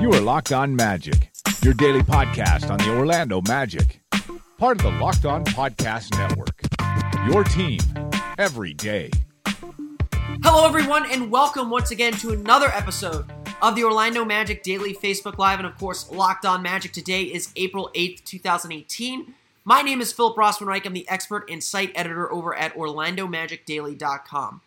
You are Locked On Magic, your daily podcast on the Orlando Magic, part of the Locked On Podcast Network. Your team every day. Hello, everyone, and welcome once again to another episode of the Orlando Magic Daily Facebook Live. And of course, Locked On Magic. Today is April 8th, 2018. My name is Philip Rossman-Reich. I'm the expert and site editor over at OrlandoMagicDaily.com.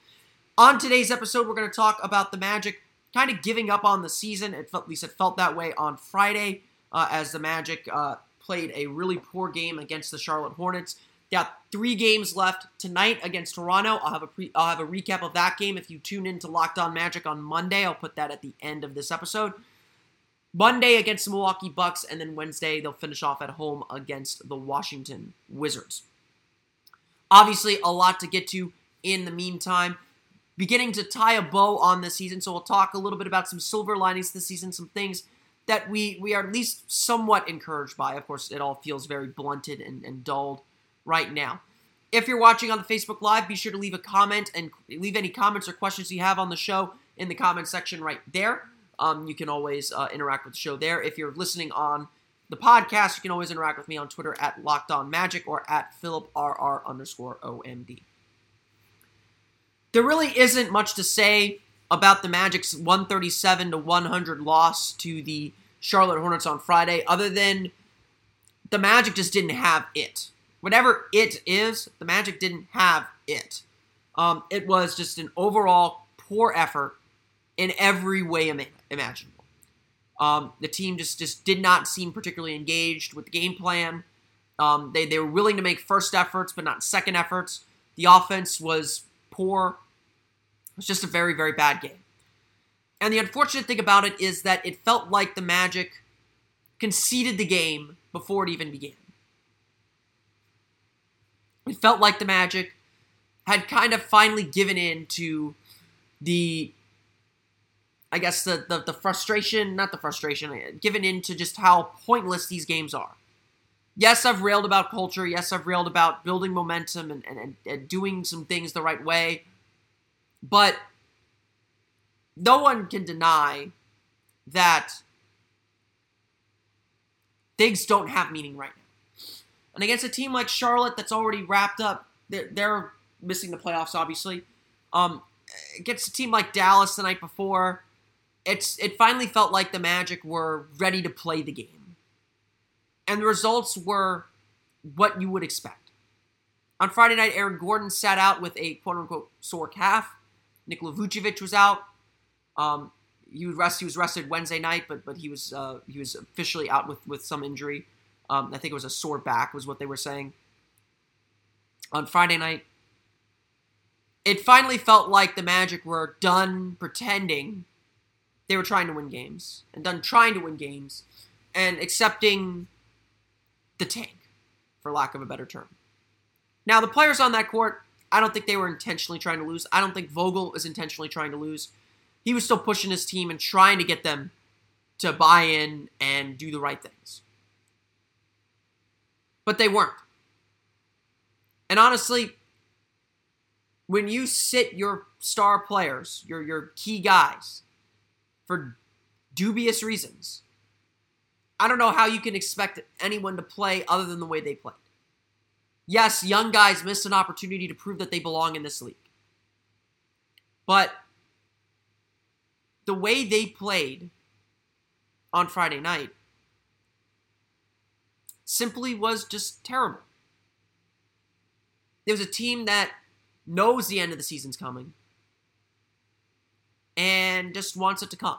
On today's episode, we're going to talk about the Magic kind of giving up on the season. It felt, at least it felt that way on Friday uh, as the Magic uh, played a really poor game against the Charlotte Hornets. Got three games left tonight against Toronto. I'll have a pre- I'll have a recap of that game if you tune in to Locked On Magic on Monday. I'll put that at the end of this episode. Monday against the Milwaukee Bucks, and then Wednesday they'll finish off at home against the Washington Wizards. Obviously, a lot to get to in the meantime. Beginning to tie a bow on this season, so we'll talk a little bit about some silver linings this season, some things that we we are at least somewhat encouraged by. Of course, it all feels very blunted and, and dulled right now. If you're watching on the Facebook Live, be sure to leave a comment and leave any comments or questions you have on the show in the comment section right there. Um, you can always uh, interact with the show there. If you're listening on the podcast, you can always interact with me on Twitter at Locked On Magic or at PhilipRR underscore OMD. There really isn't much to say about the Magic's 137 to 100 loss to the Charlotte Hornets on Friday, other than the Magic just didn't have it. Whatever it is, the Magic didn't have it. Um, it was just an overall poor effort in every way imaginable. Um, the team just, just did not seem particularly engaged with the game plan. Um, they, they were willing to make first efforts, but not second efforts. The offense was poor. It was just a very, very bad game. And the unfortunate thing about it is that it felt like the Magic conceded the game before it even began. It felt like the Magic had kind of finally given in to the I guess the, the, the frustration, not the frustration, given into just how pointless these games are. Yes, I've railed about culture. Yes, I've railed about building momentum and, and, and doing some things the right way. But no one can deny that things don't have meaning right now. And against a team like Charlotte that's already wrapped up, they're, they're missing the playoffs, obviously. Um, against a team like Dallas the night before, it's it finally felt like the Magic were ready to play the game. And the results were what you would expect. On Friday night, Aaron Gordon sat out with a quote unquote sore calf. Nikola Vucevic was out. Um, he was rest, he was rested Wednesday night, but but he was uh, he was officially out with with some injury. Um, I think it was a sore back, was what they were saying. On Friday night, it finally felt like the Magic were done pretending they were trying to win games and done trying to win games and accepting the tank, for lack of a better term. Now, the players on that court, I don't think they were intentionally trying to lose. I don't think Vogel was intentionally trying to lose. He was still pushing his team and trying to get them to buy in and do the right things. But they weren't. And honestly, when you sit your star players, your your key guys, for dubious reasons, I don't know how you can expect anyone to play other than the way they played. Yes, young guys missed an opportunity to prove that they belong in this league. But the way they played on Friday night simply was just terrible. There was a team that knows the end of the season's coming and just wants it to come.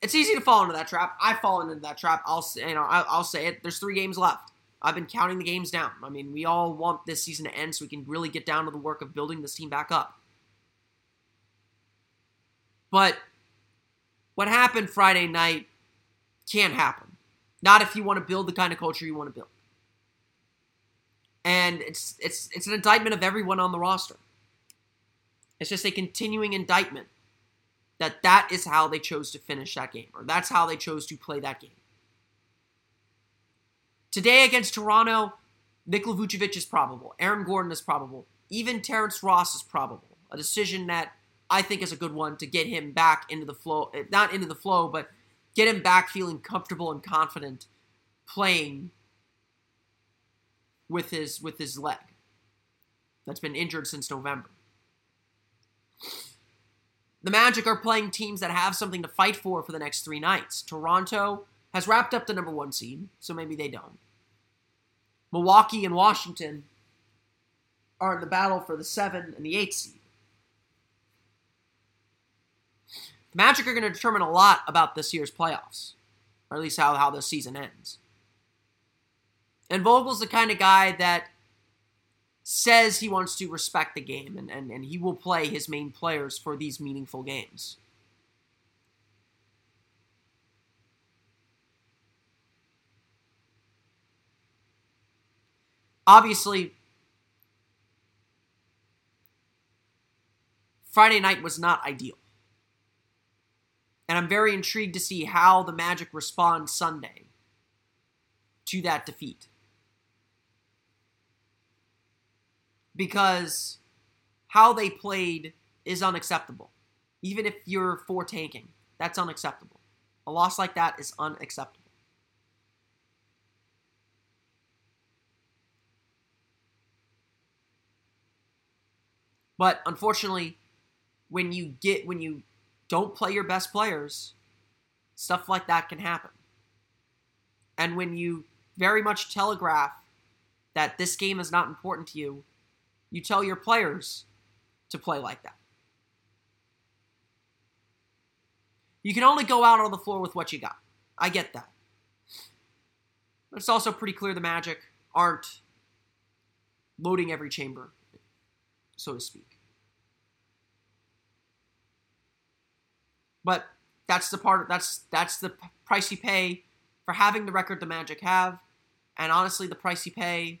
It's easy to fall into that trap. I've fallen into that trap. I'll you know I'll, say it. There's three games left. I've been counting the games down. I mean, we all want this season to end so we can really get down to the work of building this team back up. But what happened Friday night can't happen. Not if you want to build the kind of culture you want to build. And it's it's it's an indictment of everyone on the roster. It's just a continuing indictment that that is how they chose to finish that game or that's how they chose to play that game. Today against Toronto, Nikola Vucevic is probable. Aaron Gordon is probable. Even Terrence Ross is probable. A decision that I think is a good one to get him back into the flow, eh, not into the flow, but get him back feeling comfortable and confident playing with his with his leg that's been injured since November. The Magic are playing teams that have something to fight for for the next 3 nights. Toronto has wrapped up the number 1 seed, so maybe they don't. Milwaukee and Washington are in the battle for the 7 and the 8 seed. The Magic are going to determine a lot about this year's playoffs, or at least how, how this season ends. And Vogel's the kind of guy that says he wants to respect the game and, and, and he will play his main players for these meaningful games. Obviously, Friday night was not ideal. And I'm very intrigued to see how the Magic respond Sunday to that defeat. Because how they played is unacceptable. Even if you're for tanking, that's unacceptable. A loss like that is unacceptable. But unfortunately, when you get when you don't play your best players, stuff like that can happen. And when you very much telegraph that this game is not important to you, you tell your players to play like that. You can only go out on the floor with what you got. I get that. But it's also pretty clear the Magic aren't loading every chamber, so to speak. But that's the part. That's that's the price you pay for having the record the Magic have, and honestly, the price you pay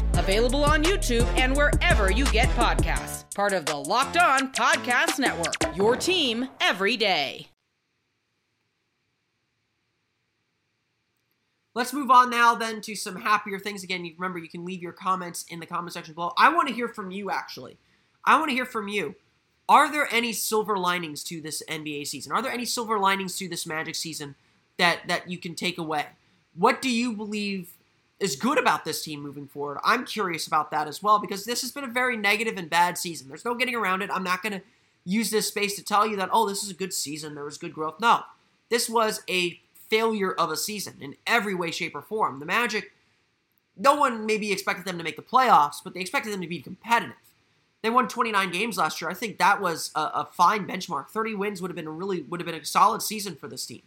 available on YouTube and wherever you get podcasts. Part of the Locked On Podcast Network, your team every day. Let's move on now then to some happier things. Again, you remember you can leave your comments in the comment section below. I want to hear from you actually. I want to hear from you. Are there any silver linings to this NBA season? Are there any silver linings to this Magic season that that you can take away? What do you believe is good about this team moving forward? I'm curious about that as well because this has been a very negative and bad season. There's no getting around it. I'm not going to use this space to tell you that oh, this is a good season, there was good growth. No. This was a failure of a season in every way shape or form. The Magic no one maybe expected them to make the playoffs, but they expected them to be competitive. They won 29 games last year. I think that was a, a fine benchmark. 30 wins would have been a really would have been a solid season for this team.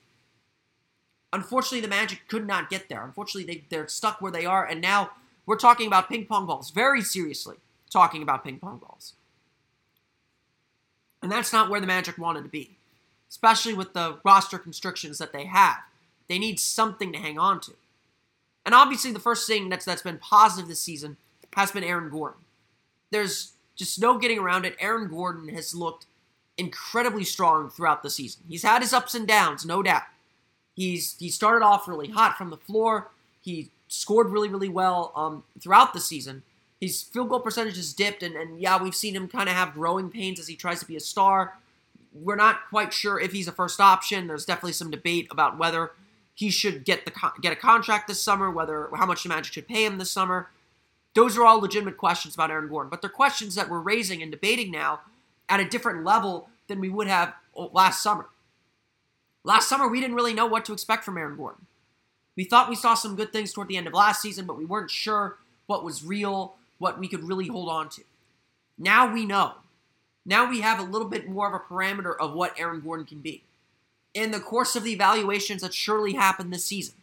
Unfortunately, the Magic could not get there. Unfortunately, they, they're stuck where they are, and now we're talking about ping pong balls. Very seriously, talking about ping pong balls. And that's not where the Magic wanted to be, especially with the roster constrictions that they have. They need something to hang on to. And obviously, the first thing that's that's been positive this season has been Aaron Gordon. There's just no getting around it. Aaron Gordon has looked incredibly strong throughout the season. He's had his ups and downs, no doubt. He's he started off really hot from the floor. He scored really, really well um, throughout the season. His field goal percentage has dipped, and, and yeah, we've seen him kind of have growing pains as he tries to be a star. We're not quite sure if he's a first option. There's definitely some debate about whether he should get the get a contract this summer, whether how much the Magic should pay him this summer. Those are all legitimate questions about Aaron Gordon, but they're questions that we're raising and debating now at a different level than we would have last summer. Last summer, we didn't really know what to expect from Aaron Gordon. We thought we saw some good things toward the end of last season, but we weren't sure what was real, what we could really hold on to. Now we know. Now we have a little bit more of a parameter of what Aaron Gordon can be in the course of the evaluations that surely happened this season.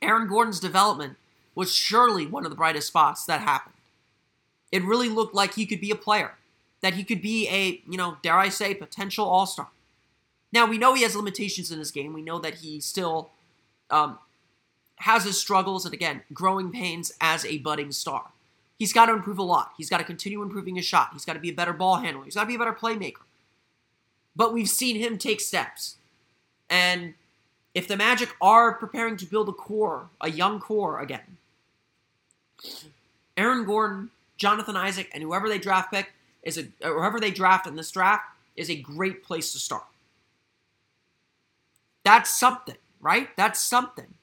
Aaron Gordon's development was surely one of the brightest spots that happened. It really looked like he could be a player, that he could be a, you know, dare I say, potential all star. Now, we know he has limitations in his game. We know that he still um, has his struggles and, again, growing pains as a budding star. He's got to improve a lot. He's got to continue improving his shot. He's got to be a better ball handler. He's got to be a better playmaker. But we've seen him take steps. And if the Magic are preparing to build a core, a young core again, Aaron Gordon, Jonathan Isaac, and whoever they draft pick is a whoever they draft in this draft is a great place to start. That's something, right? That's something.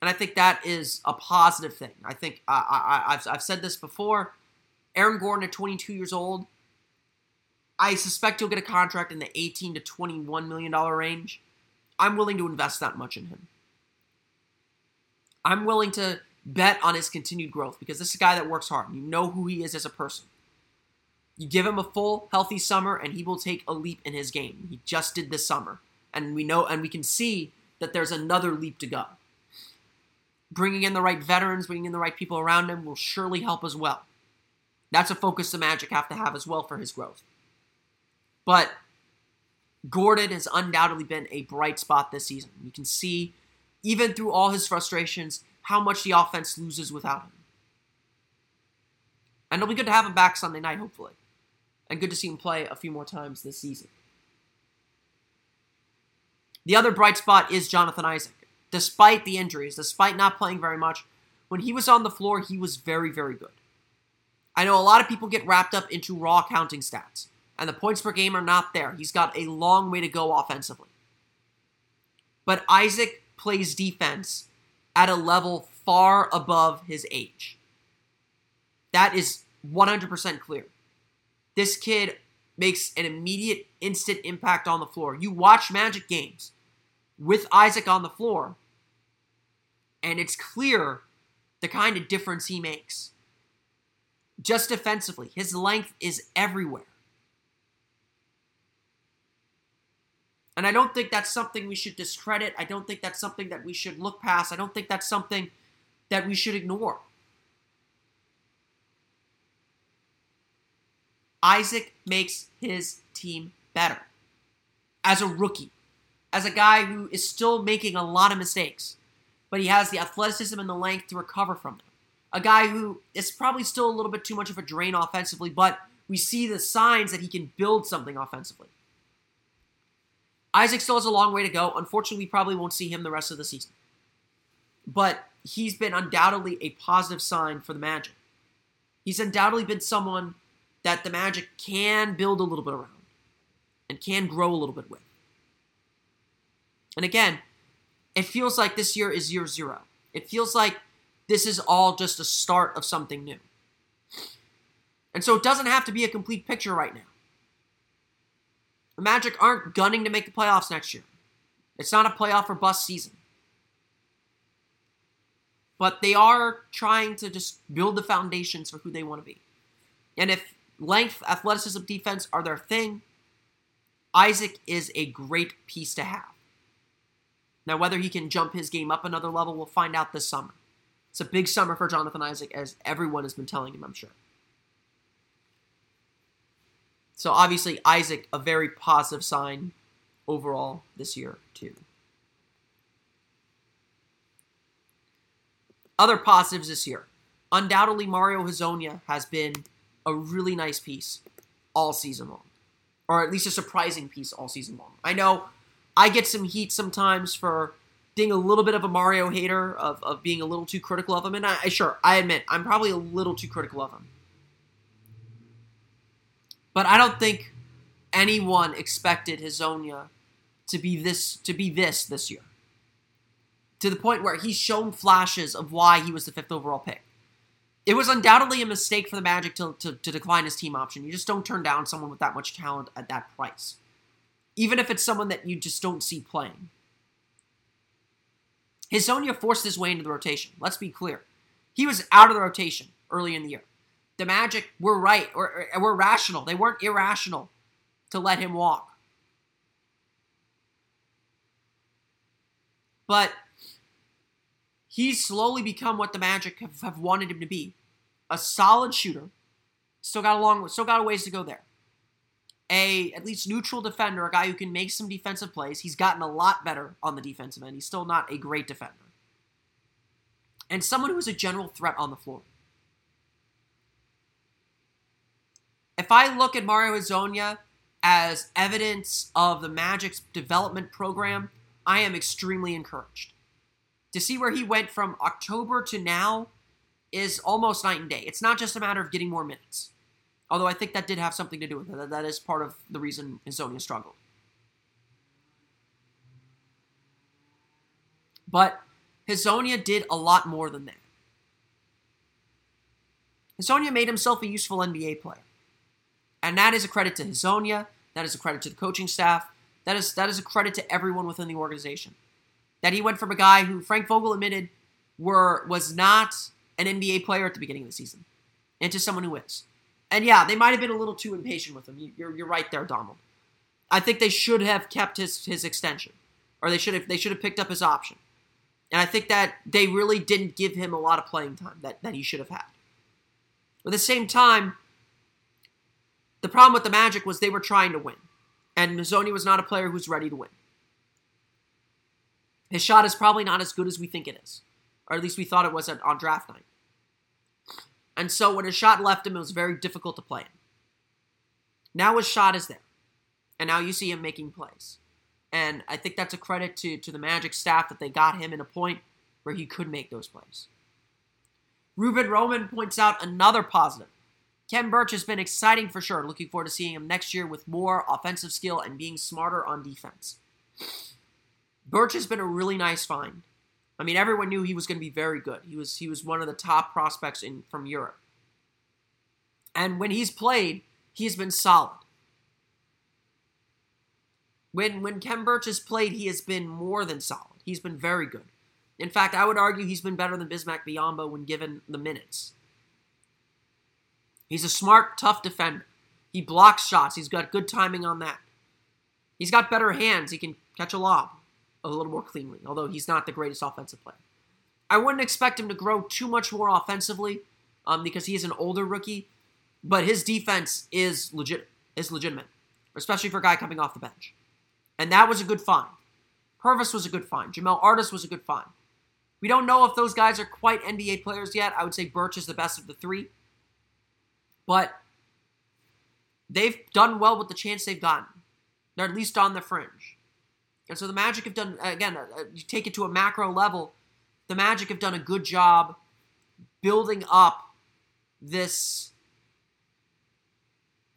And I think that is a positive thing. I think I, I've said this before. Aaron Gordon at 22 years old, I suspect he'll get a contract in the 18 to 21 million dollar range. I'm willing to invest that much in him. I'm willing to bet on his continued growth because this is a guy that works hard. You know who he is as a person. You give him a full, healthy summer, and he will take a leap in his game. He just did this summer and we know and we can see that there's another leap to go. Bringing in the right veterans, bringing in the right people around him will surely help as well. That's a focus the Magic have to have as well for his growth. But Gordon has undoubtedly been a bright spot this season. You can see, even through all his frustrations, how much the offense loses without him. And it'll be good to have him back Sunday night, hopefully. And good to see him play a few more times this season. The other bright spot is Jonathan Isaac. Despite the injuries, despite not playing very much, when he was on the floor, he was very, very good. I know a lot of people get wrapped up into raw counting stats, and the points per game are not there. He's got a long way to go offensively. But Isaac plays defense at a level far above his age. That is 100% clear. This kid makes an immediate, instant impact on the floor. You watch Magic games with Isaac on the floor. And it's clear the kind of difference he makes. Just defensively, his length is everywhere. And I don't think that's something we should discredit. I don't think that's something that we should look past. I don't think that's something that we should ignore. Isaac makes his team better as a rookie as a guy who is still making a lot of mistakes, but he has the athleticism and the length to recover from them. A guy who is probably still a little bit too much of a drain offensively, but we see the signs that he can build something offensively. Isaac still has a long way to go. Unfortunately, we probably won't see him the rest of the season. But he's been undoubtedly a positive sign for the Magic. He's undoubtedly been someone that the Magic can build a little bit around and can grow a little bit with. And again, it feels like this year is year zero. It feels like this is all just a start of something new. And so it doesn't have to be a complete picture right now. The Magic aren't gunning to make the playoffs next year. It's not a playoff or bust season. But they are trying to just build the foundations for who they want to be. And if length, athleticism, defense are their thing, Isaac is a great piece to have. Now, whether he can jump his game up another level, we'll find out this summer. It's a big summer for Jonathan Isaac, as everyone has been telling him, I'm sure. So, obviously, Isaac, a very positive sign overall this year, too. Other positives this year. Undoubtedly, Mario Hezonja has been a really nice piece all season long, or at least a surprising piece all season long. I know I get some heat sometimes for being a little bit of a Mario hater, of, of being a little too critical of him. And I, I sure, I admit, I'm probably a little too critical of him. But I don't think anyone expected Hezonja to be this to be this this year. To the point where he's shown flashes of why he was the fifth overall pick. It was undoubtedly a mistake for the Magic to, to, to decline his team option. You just don't turn down someone with that much talent at that price. Even if it's someone that you just don't see playing. Hezonja forced his way into the rotation. Let's be clear. He was out of the rotation early in the year. The Magic were right, or, or were rational. They weren't irrational to let him walk. But he's slowly become what the Magic have, have wanted him to be. A solid shooter. Still got a long still got a ways to go there. A at least neutral defender, a guy who can make some defensive plays. He's gotten a lot better on the defensive end. He's still not a great defender. And someone who is a general threat on the floor. If I look at Mario Hezonja as evidence of the Magic's development program, I am extremely encouraged. To see where he went from October to now is almost night and day. It's not just a matter of getting more minutes. Although I think that did have something to do with it. That is part of the reason Hezonja struggled. But Hezonja did a lot more than that. Hezonja made himself a useful NBA player. And that is a credit to Hezonja. That is a credit to the coaching staff. That is that is a credit to everyone within the organization. That he went from a guy who Frank Vogel admitted were was not an NBA player at the beginning of the season, into someone who is. And yeah, they might have been a little too impatient with him. You're, you're right there, Donald. I think they should have kept his his extension, or they should have they should have picked up his option. And I think that they really didn't give him a lot of playing time that, that he should have had. But at the same time, the problem with the Magic was they were trying to win. And Hezonja was not a player who's ready to win. His shot is probably not as good as we think it is. Or at least we thought it was on draft night. And so when his shot left him, it was very difficult to play him. Now his shot is there. And now you see him making plays. And I think that's a credit to, to the Magic staff that they got him in a point where he could make those plays. Ruben Roman points out another positive. Khem Birch has been exciting for sure. Looking forward to seeing him next year with more offensive skill and being smarter on defense. Birch has been a really nice find. I mean, everyone knew he was going to be very good. He was he was one of the top prospects in from Europe. And when he's played, he's been solid. When when Khem Birch has played, he has been more than solid. He's been very good. In fact, I would argue he's been better than Bismack Biyombo when given the minutes. He's a smart, tough defender. He blocks shots. He's got good timing on that. He's got better hands. He can catch a lob a little more cleanly, although he's not the greatest offensive player. I wouldn't expect him to grow too much more offensively um, because he is an older rookie, but his defense is legit is legitimate, especially for a guy coming off the bench. And that was a good find. Purvis was a good find. Jamel Artis was a good find. We don't know if those guys are quite NBA players yet. I would say Birch is the best of the three. But they've done well with the chance they've gotten. They're at least on the fringe. And so the Magic have done, again, uh, uh, you take it to a macro level, the Magic have done a good job building up this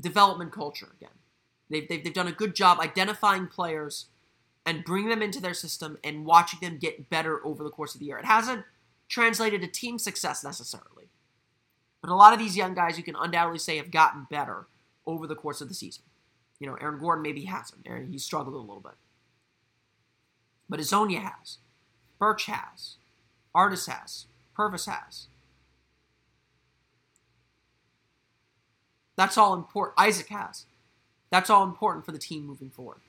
development culture again. They've, they've, they've done a good job identifying players and bringing them into their system and watching them get better over the course of the year. It hasn't translated to team success necessarily. But a lot of these young guys you can undoubtedly say have gotten better over the course of the season. You know, Aaron Gordon maybe hasn't. He's struggled a little bit. But Hezonja has. Birch has. Artis has. Purvis has. That's all important. Isaac has. That's all important for the team moving forward.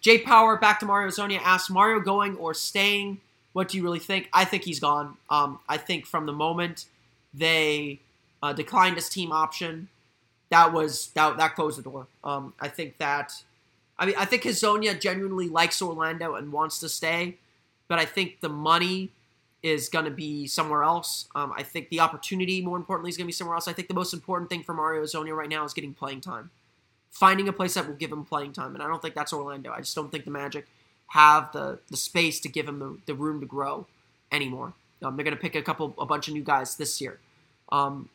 Jay Power, back to Mario Hezonja, asks Mario going or staying? What do you really think? I think he's gone. Um, I think from the moment they uh, declined his team option, that was that that closed the door. Um, I think that I mean I think Hezonja genuinely likes Orlando and wants to stay, but I think the money is going to be somewhere else. Um, I think the opportunity, more importantly, is going to be somewhere else. I think the most important thing for Mario Hezonja right now is getting playing time, finding a place that will give him playing time, and I don't think that's Orlando. I just don't think the Magic have the the space to give him the, the room to grow anymore. Um, they're going to pick a couple, a bunch of new guys this year. Um,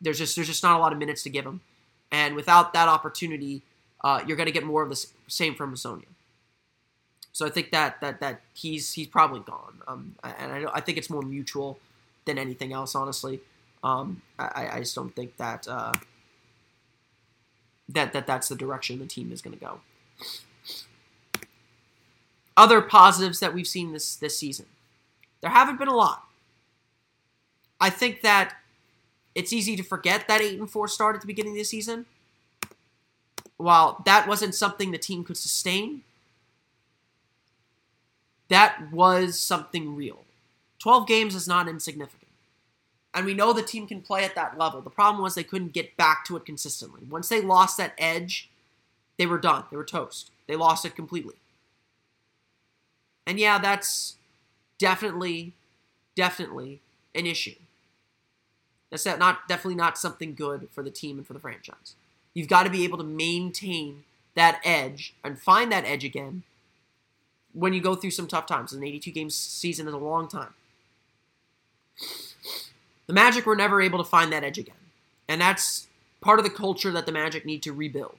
there's just there's just not a lot of minutes to give him, and without that opportunity, uh, you're going to get more of the same from Hezonja. So I think that that that he's he's probably gone. Um, and I, I think it's more mutual than anything else, honestly. Um, I, I just don't think that uh, that that that's the direction the team is going to go. Other positives that we've seen this this season, there haven't been a lot. I think that it's easy to forget that eight and four start at the beginning of the season. While that wasn't something the team could sustain, that was something real. 12 games is not insignificant. And we know the team can play at that level. The problem was they couldn't get back to it consistently. Once they lost that edge, they were done. They were toast. They lost it completely. And yeah, that's definitely, definitely an issue. That's not definitely not something good for the team and for the franchise. You've got to be able to maintain that edge and find that edge again when you go through some tough times. An 82 game season is a long time. The Magic were never able to find that edge again. And that's part of the culture that the Magic need to rebuild.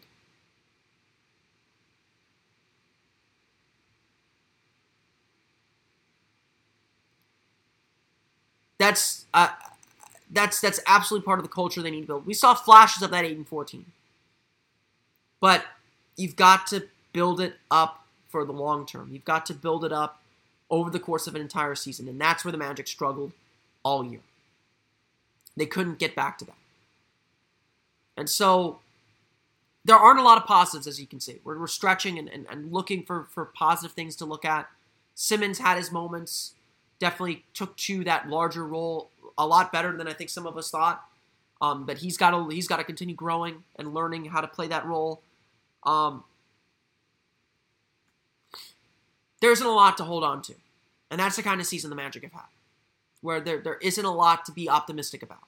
That's uh, that's that's absolutely part of the culture they need to build. We saw flashes of that 8 and 14. But you've got to build it up for the long term. You've got to build it up over the course of an entire season, and that's where the Magic struggled all year. They couldn't get back to that. And so there aren't a lot of positives, as you can see. We're, we're stretching and, and, and looking for, for positive things to look at. Simmons had his moments, definitely took to that larger role a lot better than I think some of us thought. Um, but he's got to he's got to continue growing and learning how to play that role. Um, there isn't a lot to hold on to, and that's the kind of season the Magic have had where there, there isn't a lot to be optimistic about.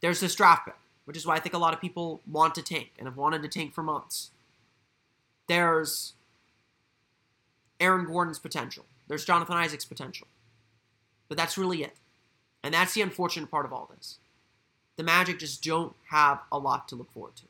There's this draft pick, which is why I think a lot of people want to tank and have wanted to tank for months. There's Aaron Gordon's potential. There's Jonathan Isaac's potential. But that's really it. And that's the unfortunate part of all this. The Magic just don't have a lot to look forward to.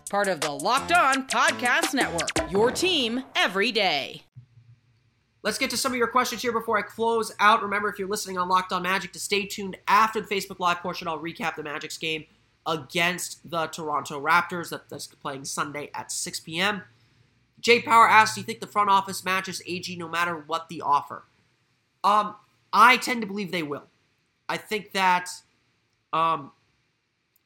Part of the Locked On Podcast Network. Your team every day. Let's get to some of your questions here before I close out. Remember, if you're listening on Locked On Magic, to stay tuned after the Facebook Live portion. I'll recap the Magic's game against the Toronto Raptors that's playing Sunday at 6 p.m. Jay Power asks, "Do you think the front office matches AG no matter what the offer?" Um, I tend to believe they will. I think that, um,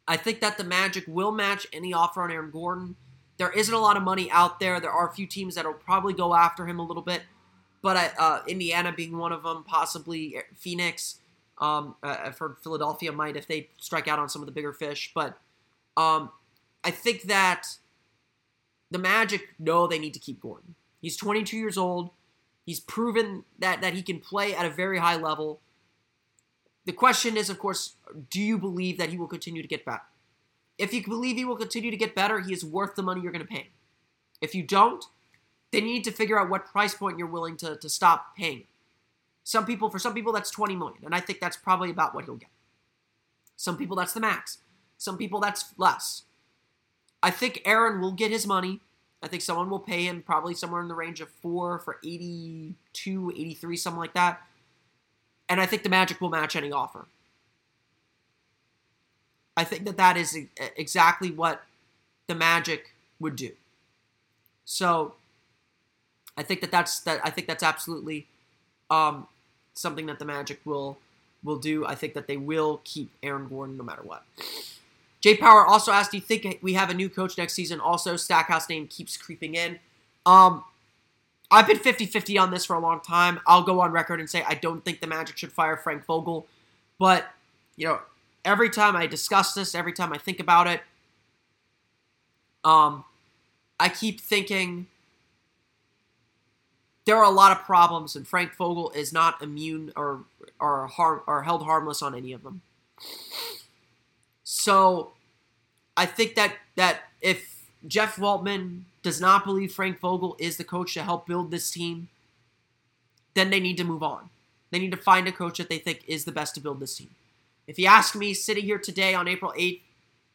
I think that the Magic will match any offer on Aaron Gordon. There isn't a lot of money out there. There are a few teams that will probably go after him a little bit but I, uh, Indiana being one of them, possibly Phoenix. Um, I've heard Philadelphia might if they strike out on some of the bigger fish, but um, I think that the Magic know they need to keep Gordon. He's 22 years old. He's proven that that he can play at a very high level. The question is, of course, do you believe that he will continue to get better? If you believe he will continue to get better, he is worth the money you're going to pay. If you don't, then you need to figure out what price point you're willing to, to stop paying. Some people, for some people, that's 20 million, and I think that's probably about what he'll get. Some people, that's the max. Some people, that's less. I think Aaron will get his money. I think someone will pay him probably somewhere in the range of four for 82, 83, something like that. And I think the Magic will match any offer. I think that that is exactly what the Magic would do. So I think that that's that. I think that's absolutely um, something that the Magic will will do. I think that they will keep Aaron Gordon no matter what. Jay Power also asked, "Do you think we have a new coach next season?" Also, Stackhouse name keeps creeping in. Um, I've been 50-50 on this for a long time. I'll go on record and say I don't think the Magic should fire Frank Vogel, but you know, every time I discuss this, every time I think about it, um, I keep thinking there are a lot of problems, and Frank Vogel is not immune or or or held harmless on any of them. So, I think that that if Jeff Weltman does not believe Frank Vogel is the coach to help build this team, then they need to move on. They need to find a coach that they think is the best to build this team. If you ask me, sitting here today on April 8th,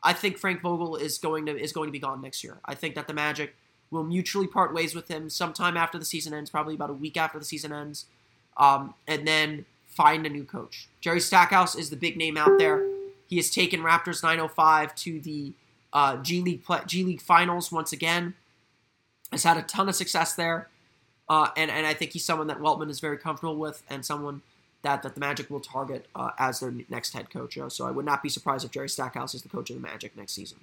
I think Frank Vogel is going to is going to be gone next year. I think that the Magic will mutually part ways with him sometime after the season ends, probably about a week after the season ends, um, and then find a new coach. Jerry Stackhouse is the big name out there. He has taken Raptors 905 to the uh, G League play, G League finals once again. Has had a ton of success there, uh, and and I think he's someone that Weltman is very comfortable with, and someone that, that the Magic will target uh, as their next head coach. Uh, so I would not be surprised if Jerry Stackhouse is the coach of the Magic next season.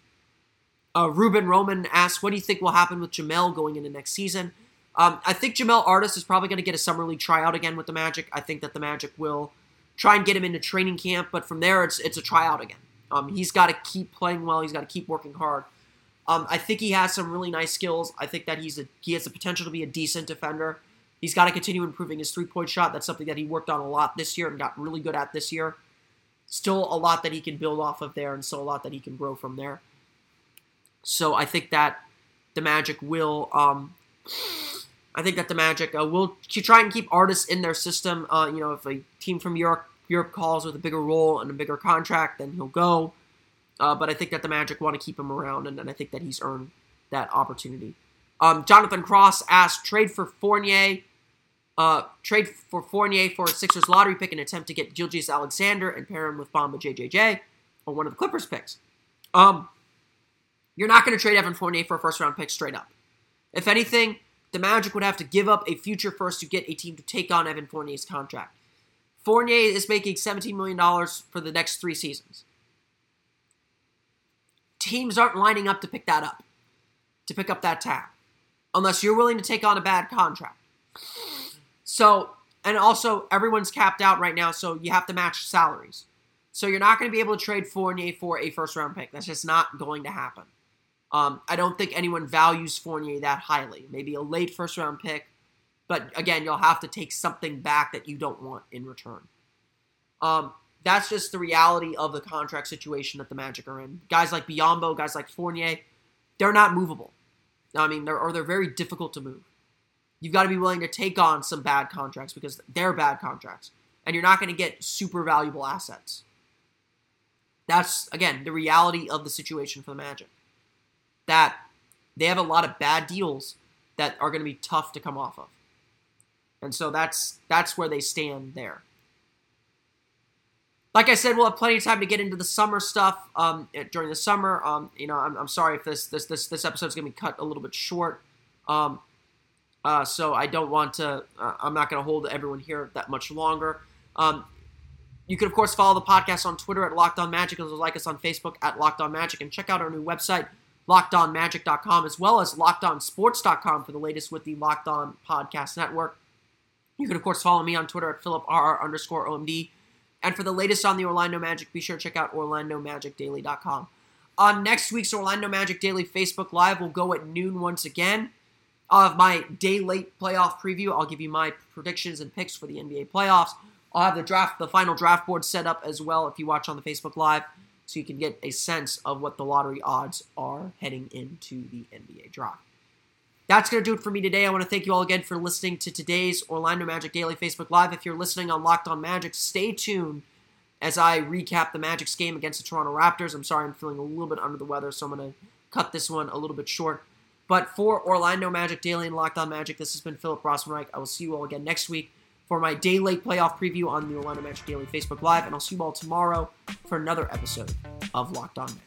Uh, Ruben Roman asks, "What do you think will happen with Jamel going into next season?" Um, I think Jamel Artis is probably going to get a summer league tryout again with the Magic. I think that the Magic will try and get him into training camp, but from there it's it's a tryout again. Um, he's got to keep playing well. He's got to keep working hard. Um, I think he has some really nice skills. I think that he's a he has the potential to be a decent defender. He's got to continue improving his three point shot. That's something that he worked on a lot this year and got really good at this year. Still a lot that he can build off of there, and still a lot that he can grow from there. So I think that the Magic will. Um, I think that the Magic uh, will try and keep Artis in their system. Uh, you know, if a team from Europe Europe calls with a bigger role and a bigger contract, then he'll go. Uh, but I think that the Magic want to keep him around, and, and I think that he's earned that opportunity. Um, Jonathan Cross asked trade for Fournier, uh, trade for Fournier for a Sixers lottery pick and attempt to get Gilgeous Alexander and pair him with Bamba JJJ or one of the Clippers picks. Um, you're not going to trade Evan Fournier for a first round pick straight up. If anything, the Magic would have to give up a future first to get a team to take on Evan Fournier's contract. Fournier is making $17 million for the next three seasons. Teams aren't lining up to pick that up, to pick up that tab unless you're willing to take on a bad contract. So, and also everyone's capped out right now, so you have to match salaries. So you're not going to be able to trade Fournier for a first round pick. That's just not going to happen. Um, I don't think anyone values Fournier that highly. Maybe a late first round pick, but again, you'll have to take something back that you don't want in return. Um, that's just the reality of the contract situation that the Magic are in. Guys like Biyombo, guys like Fournier, they're not movable. I mean, they're, or they're very difficult to move. You've got to be willing to take on some bad contracts because they're bad contracts, and you're not going to get super valuable assets. That's again the reality of the situation for the Magic. That they have a lot of bad deals that are going to be tough to come off of, and so that's that's where they stand there. Like I said, we'll have plenty of time to get into the summer stuff um, during the summer. Um, you know, I'm, I'm, sorry if this this this this episode is going to be cut a little bit short. Um, uh, so I don't want to. Uh, I'm not going to hold everyone here that much longer. Um, you can of course follow the podcast on Twitter at Locked On Magic, well like us on Facebook at Locked On Magic, and check out our new website LockedOnMagic.com as well as LockedOnSports.com for the latest with the Locked On Podcast Network. You can of course follow me on Twitter at PhilipRR underscore OMD. And for the latest on the Orlando Magic, be sure to check out OrlandoMagicDaily.com. On next week's Orlando Magic Daily Facebook Live, we'll go at noon once again. I'll have my day late playoff preview. I'll give you my predictions and picks for the NBA playoffs. I'll have the draft, the final draft board set up as well if you watch on the Facebook Live, so you can get a sense of what the lottery odds are heading into the NBA draft. That's going to do it for me today. I want to thank you all again for listening to today's Orlando Magic Daily Facebook Live. If you're listening on Locked On Magic, stay tuned as I recap the Magic's game against the Toronto Raptors. I'm sorry I'm feeling a little bit under the weather, so I'm going to cut this one a little bit short. But for Orlando Magic Daily and Locked On Magic, this has been Philip Rossman-Reich. I will see you all again next week for my day late playoff preview on the Orlando Magic Daily Facebook Live, and I'll see you all tomorrow for another episode of Locked On Magic.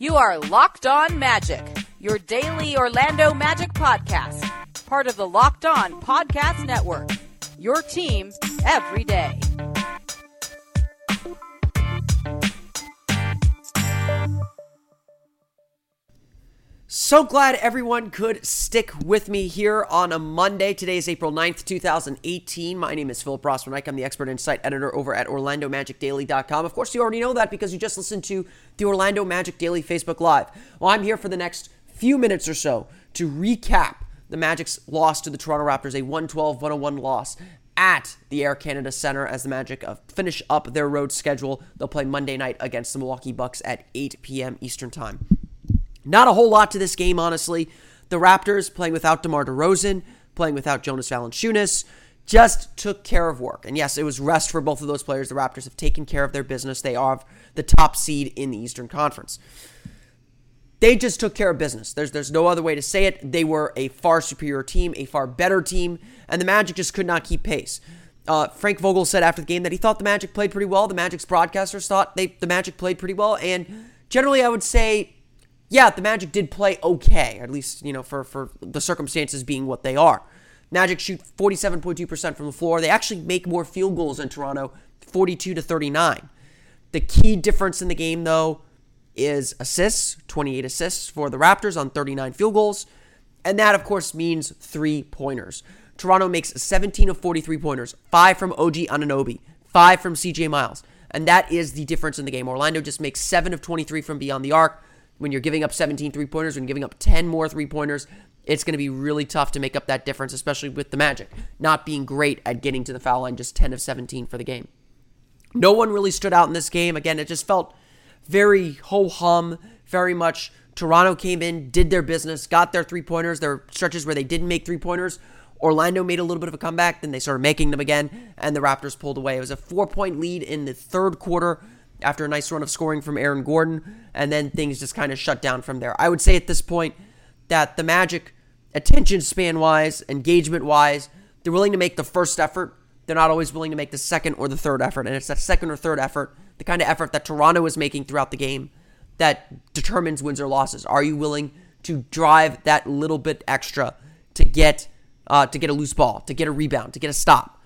You are Locked On Magic, your daily Orlando Magic podcast, part of the Locked On Podcast Network. Your team every day. So glad everyone could stick with me here on a Monday. Today is April 9th, 2018. My name is Philip Rossman I'm the expert insight editor over at OrlandoMagicDaily.com. Of course, you already know that because you just listened to the Orlando Magic Daily Facebook Live. Well, I'm here for the next few minutes or so to recap the Magic's loss to the Toronto Raptors, a 112 101 loss at the Air Canada Center as the Magic uh, finish up their road schedule. They'll play Monday night against the Milwaukee Bucks at 8 p.m. Eastern Time. Not a whole lot to this game, honestly. The Raptors playing without DeMar DeRozan, playing without Jonas Valanciunas, just took care of work. And yes, it was rest for both of those players. The Raptors have taken care of their business. They are the top seed in the Eastern Conference. They just took care of business. There's there's no other way to say it. They were a far superior team, a far better team, and the Magic just could not keep pace. Uh, Frank Vogel said after the game that he thought the Magic played pretty well. The Magic's broadcasters thought they the Magic played pretty well, and generally, I would say, yeah, the Magic did play okay, at least you know for for the circumstances being what they are. Magic shoot 47.2% from the floor. They actually make more field goals than Toronto, 42 to 39. The key difference in the game, though, is assists 28 assists for the Raptors on 39 field goals. And that, of course, means three pointers. Toronto makes 17 of 43 pointers, five from OG Anunoby, five from CJ Miles. And that is the difference in the game. Orlando just makes 7 of 23 from beyond the arc. When you're giving up 17 three pointers, when giving up 10 more three pointers, it's going to be really tough to make up that difference, especially with the Magic not being great at getting to the foul line, just 10 of 17 for the game. No one really stood out in this game. Again, it just felt very ho hum, very much. Toronto came in, did their business, got their three pointers. There were stretches where they didn't make three pointers. Orlando made a little bit of a comeback, then they started making them again, and the Raptors pulled away. It was a four point lead in the third quarter after a nice run of scoring from Aaron Gordon, and then things just kind of shut down from there. I would say at this point that the Magic, attention span wise, engagement wise, they're willing to make the first effort. They're not always willing to make the second or the third effort, and it's that second or third effort the kind of effort that Toronto is making throughout the game that determines wins or losses. Are you willing to drive that little bit extra to get uh, to get a loose ball, to get a rebound, to get a stop?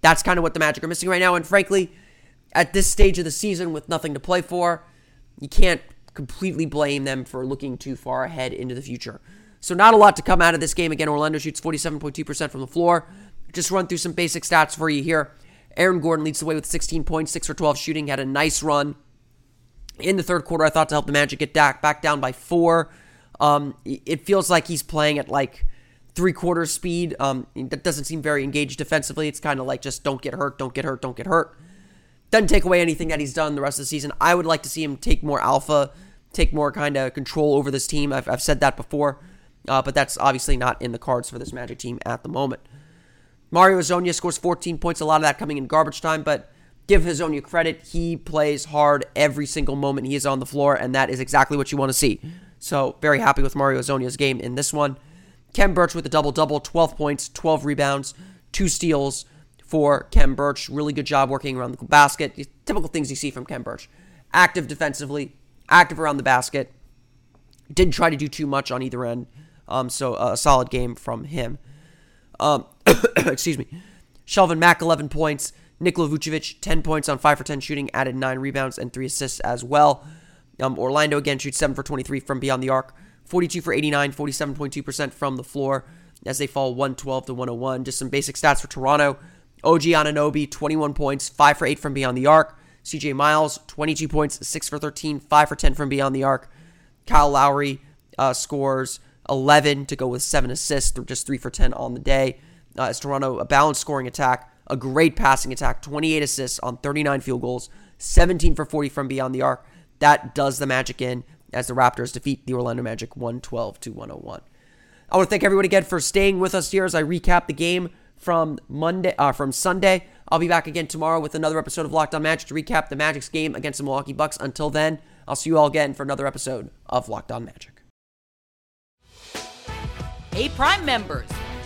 That's kind of what the Magic are missing right now. And frankly, at this stage of the season with nothing to play for, you can't completely blame them for looking too far ahead into the future. So not a lot to come out of this game. Again, Orlando shoots 47.2% from the floor. Just run through some basic stats for you here. Aaron Gordon leads the way with 16 points, 6 for 12 shooting, had a nice run in the third quarter. I thought to help the Magic get back down by four. Um, it feels like he's playing at like three quarters speed. Um, that doesn't seem very engaged defensively. It's kind of like just don't get hurt, don't get hurt, don't get hurt. Doesn't take away anything that he's done the rest of the season. I would like to see him take more alpha, take more kind of control over this team. I've, I've said that before, uh, but that's obviously not in the cards for this Magic team at the moment. Mario Hezonja scores 14 points, a lot of that coming in garbage time, but give Hezonja credit. He plays hard every single moment he is on the floor, and that is exactly what you want to see. So, very happy with Mario Hezonja's game in this one. Khem Birch with a double double, 12 points, 12 rebounds, two steals for Khem Birch. Really good job working around the basket. Typical things you see from Khem Birch. Active defensively, active around the basket. Didn't try to do too much on either end. Um, so, a solid game from him. Um, excuse me. Shelvin Mack, 11 points. Nikola Vucevic, 10 points on 5 for 10 shooting, added 9 rebounds and 3 assists as well. Um, Orlando again shoots 7 for 23 from beyond the arc, 42 for 89, 47.2% from the floor as they fall 112 to 101. Just some basic stats for Toronto. OG Anunoby, 21 points, 5 for 8 from beyond the arc. CJ Miles, 22 points, 6 for 13, 5 for 10 from beyond the arc. Kyle Lowry uh, scores 11 to go with 7 assists, just 3 for 10 on the day. Uh, as Toronto, a balanced scoring attack, a great passing attack, 28 assists on 39 field goals, 17 for 40 from beyond the arc. That does the Magic in as the Raptors defeat the Orlando Magic 112 to 101. I want to thank everyone again for staying with us here as I recap the game from Monday, uh, from Sunday. I'll be back again tomorrow with another episode of Locked On Magic to recap the Magic's game against the Milwaukee Bucks. Until then, I'll see you all again for another episode of Locked On Magic. Hey, Prime members,